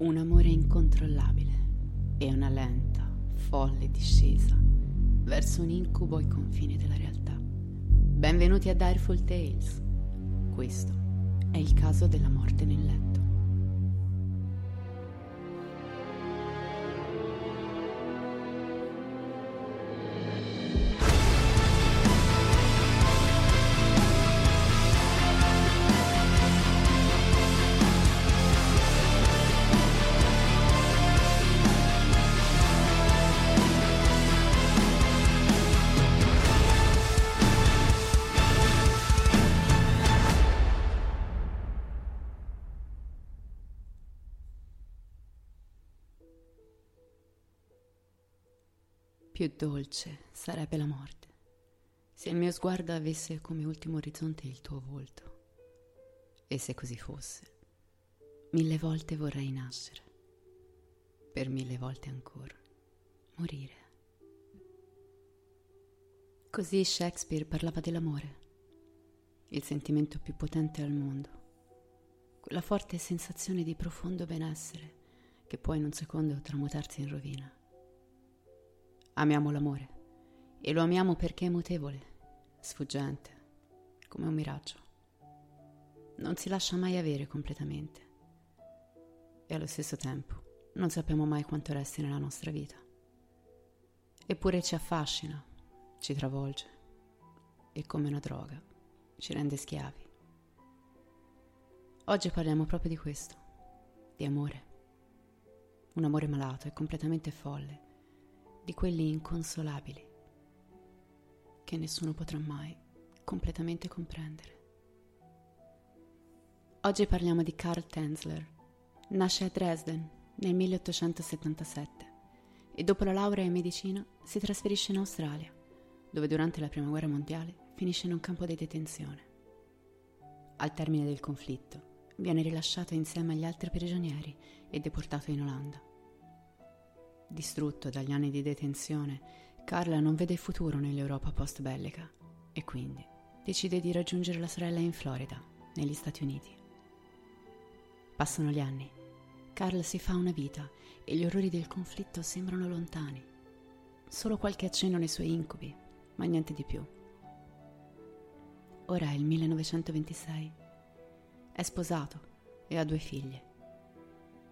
Un amore incontrollabile e una lenta, folle discesa verso un incubo ai confini della realtà. Benvenuti a Direful Tales. Questo è il caso della morte nel letto. Più dolce sarebbe la morte se il mio sguardo avesse come ultimo orizzonte il tuo volto. E se così fosse, mille volte vorrei nascere, per mille volte ancora morire. Così Shakespeare parlava dell'amore, il sentimento più potente al mondo, quella forte sensazione di profondo benessere che può in un secondo tramutarsi in rovina. Amiamo l'amore e lo amiamo perché è mutevole, sfuggente, come un miraggio. Non si lascia mai avere completamente e allo stesso tempo non sappiamo mai quanto resti nella nostra vita. Eppure ci affascina, ci travolge e come una droga ci rende schiavi. Oggi parliamo proprio di questo, di amore. Un amore malato e completamente folle di quelli inconsolabili che nessuno potrà mai completamente comprendere. Oggi parliamo di Karl Tenzler. Nasce a Dresden nel 1877 e dopo la laurea in medicina si trasferisce in Australia, dove durante la Prima Guerra Mondiale finisce in un campo di detenzione. Al termine del conflitto viene rilasciato insieme agli altri prigionieri e deportato in Olanda. Distrutto dagli anni di detenzione, Carla non vede futuro nell'Europa post-bellica e quindi decide di raggiungere la sorella in Florida, negli Stati Uniti. Passano gli anni. Carl si fa una vita e gli orrori del conflitto sembrano lontani. Solo qualche accenno nei suoi incubi, ma niente di più. Ora è il 1926. È sposato e ha due figlie.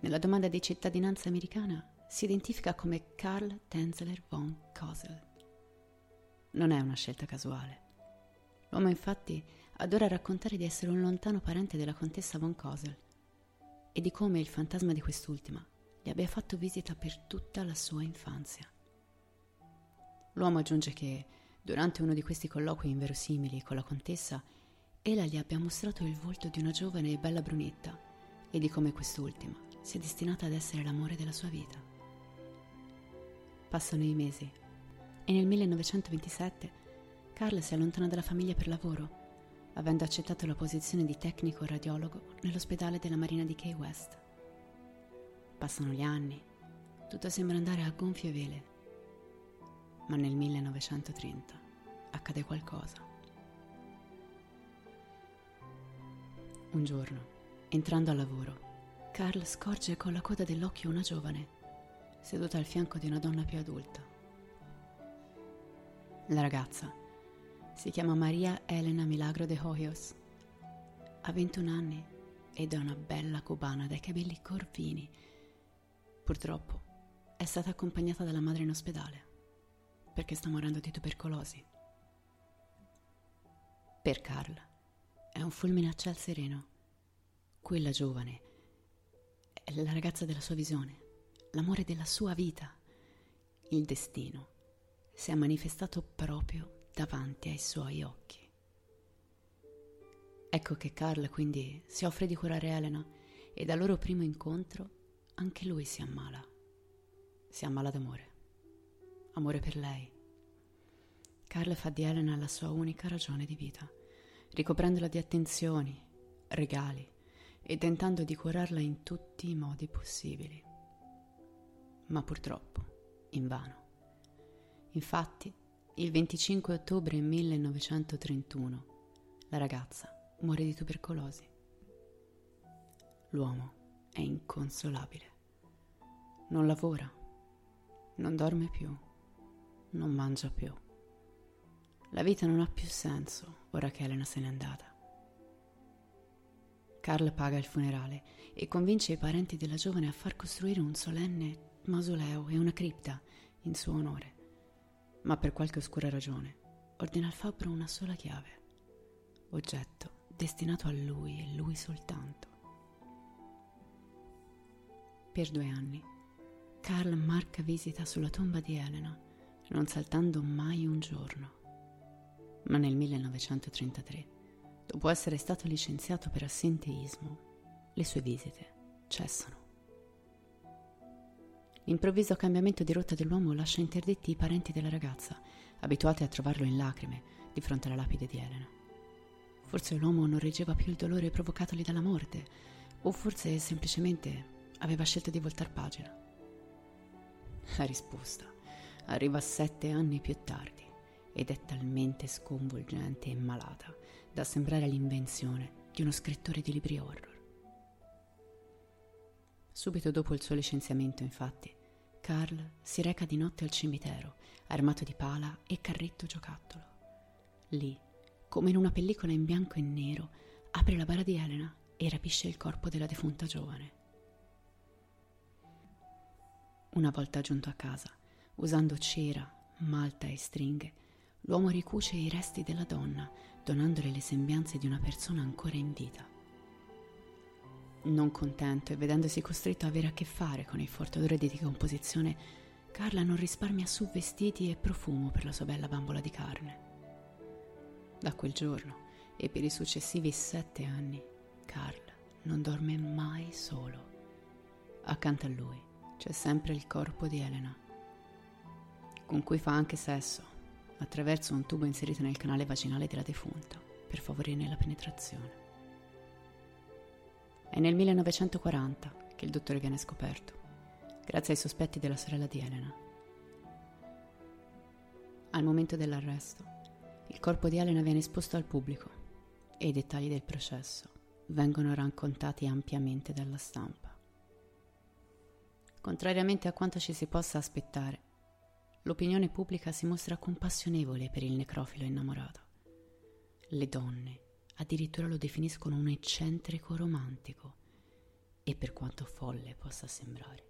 Nella domanda di cittadinanza americana si identifica come Karl Tenzler von Kosel. Non è una scelta casuale. L'uomo infatti adora raccontare di essere un lontano parente della contessa von Kosel e di come il fantasma di quest'ultima gli abbia fatto visita per tutta la sua infanzia. L'uomo aggiunge che, durante uno di questi colloqui inverosimili con la contessa, ella gli abbia mostrato il volto di una giovane e bella brunetta e di come quest'ultima sia destinata ad essere l'amore della sua vita. Passano i mesi e nel 1927 Carl si allontana dalla famiglia per lavoro, avendo accettato la posizione di tecnico radiologo nell'ospedale della Marina di Key West. Passano gli anni, tutto sembra andare a gonfie vele, ma nel 1930 accade qualcosa. Un giorno, entrando al lavoro, Carl scorge con la coda dell'occhio una giovane seduta al fianco di una donna più adulta. La ragazza si chiama Maria Elena Milagro de Hoyos. Ha 21 anni ed è una bella cubana dai capelli corvini. Purtroppo è stata accompagnata dalla madre in ospedale perché sta morendo di tubercolosi. Per Carla è un fulmine a ciel sereno. Quella giovane è la ragazza della sua visione l'amore della sua vita. Il destino si è manifestato proprio davanti ai suoi occhi. Ecco che Carl quindi si offre di curare Elena e dal loro primo incontro anche lui si ammala. Si ammala d'amore. Amore per lei. Carl fa di Elena la sua unica ragione di vita, ricoprendola di attenzioni, regali e tentando di curarla in tutti i modi possibili. Ma purtroppo, invano. Infatti, il 25 ottobre 1931, la ragazza muore di tubercolosi. L'uomo è inconsolabile. Non lavora, non dorme più, non mangia più. La vita non ha più senso ora che Elena se n'è andata. Carl paga il funerale e convince i parenti della giovane a far costruire un solenne mausoleo e una cripta in suo onore. Ma per qualche oscura ragione ordina al fabbro una sola chiave, oggetto destinato a lui e lui soltanto. Per due anni, Carl marca visita sulla tomba di Elena, non saltando mai un giorno. Ma nel 1933, dopo essere stato licenziato per assenteismo, le sue visite cessano. L'improvviso cambiamento di rotta dell'uomo lascia interdetti i parenti della ragazza, abituati a trovarlo in lacrime di fronte alla lapide di Elena. Forse l'uomo non reggeva più il dolore provocatogli dalla morte, o forse semplicemente aveva scelto di voltar pagina. La risposta arriva sette anni più tardi ed è talmente sconvolgente e malata da sembrare l'invenzione di uno scrittore di libri horror. Subito dopo il suo licenziamento, infatti, Carl si reca di notte al cimitero, armato di pala e carretto giocattolo. Lì come in una pellicola in bianco e nero, apre la bara di Elena e rapisce il corpo della defunta giovane. Una volta giunto a casa, usando cera, malta e stringhe, l'uomo ricuce i resti della donna, donandole le sembianze di una persona ancora in vita. Non contento e vedendosi costretto a avere a che fare con il forte odore di decomposizione, Carla non risparmia su vestiti e profumo per la sua bella bambola di carne. Da quel giorno e per i successivi sette anni, Carl non dorme mai solo. Accanto a lui c'è sempre il corpo di Elena, con cui fa anche sesso, attraverso un tubo inserito nel canale vaginale della defunta, per favorirne la penetrazione. È nel 1940 che il dottore viene scoperto, grazie ai sospetti della sorella di Elena. Al momento dell'arresto, il corpo di Elena viene esposto al pubblico e i dettagli del processo vengono raccontati ampiamente dalla stampa. Contrariamente a quanto ci si possa aspettare, l'opinione pubblica si mostra compassionevole per il necrofilo innamorato. Le donne addirittura lo definiscono un eccentrico romantico e per quanto folle possa sembrare,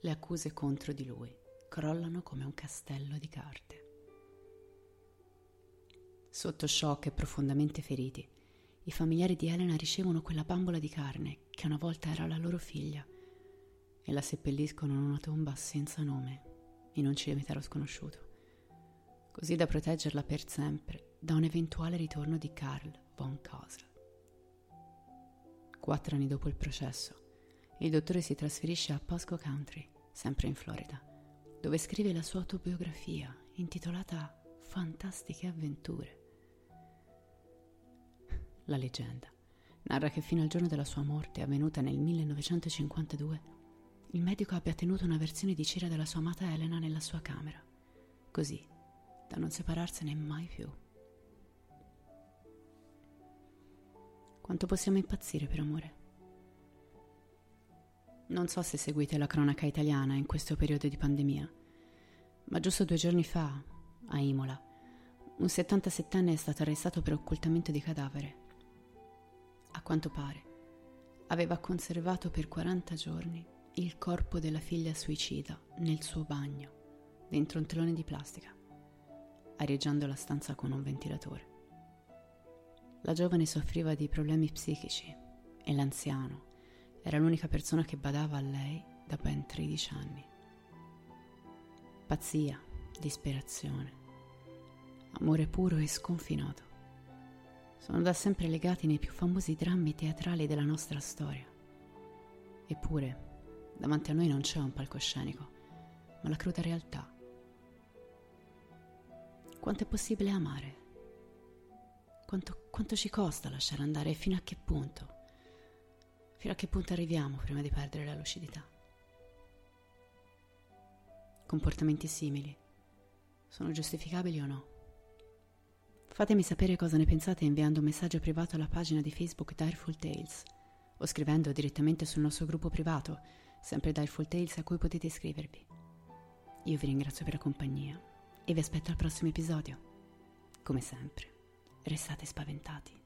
le accuse contro di lui crollano come un castello di carte. Sotto shock e profondamente feriti, i familiari di Elena ricevono quella bambola di carne che una volta era la loro figlia e la seppelliscono in una tomba senza nome, in un cimitero sconosciuto, così da proteggerla per sempre da un eventuale ritorno di Karl von Kosel. Quattro anni dopo il processo, il dottore si trasferisce a Pasco Country, sempre in Florida, dove scrive la sua autobiografia intitolata Fantastiche avventure la leggenda narra che fino al giorno della sua morte, avvenuta nel 1952, il medico abbia tenuto una versione di cera della sua amata Elena nella sua camera, così da non separarsene mai più. Quanto possiamo impazzire per amore? Non so se seguite la cronaca italiana in questo periodo di pandemia, ma giusto due giorni fa, a Imola, un 77enne è stato arrestato per occultamento di cadavere a quanto pare, aveva conservato per 40 giorni il corpo della figlia suicida nel suo bagno, dentro un telone di plastica, arieggiando la stanza con un ventilatore. La giovane soffriva di problemi psichici e l'anziano era l'unica persona che badava a lei da ben 13 anni. Pazzia, disperazione, amore puro e sconfinato sono da sempre legati nei più famosi drammi teatrali della nostra storia. Eppure, davanti a noi non c'è un palcoscenico, ma la cruda realtà. Quanto è possibile amare? Quanto, quanto ci costa lasciare andare e fino a che punto? Fino a che punto arriviamo prima di perdere la lucidità? Comportamenti simili sono giustificabili o no? Fatemi sapere cosa ne pensate inviando un messaggio privato alla pagina di Facebook Direful Tales o scrivendo direttamente sul nostro gruppo privato, sempre Direful Tales a cui potete iscrivervi. Io vi ringrazio per la compagnia e vi aspetto al prossimo episodio. Come sempre, restate spaventati.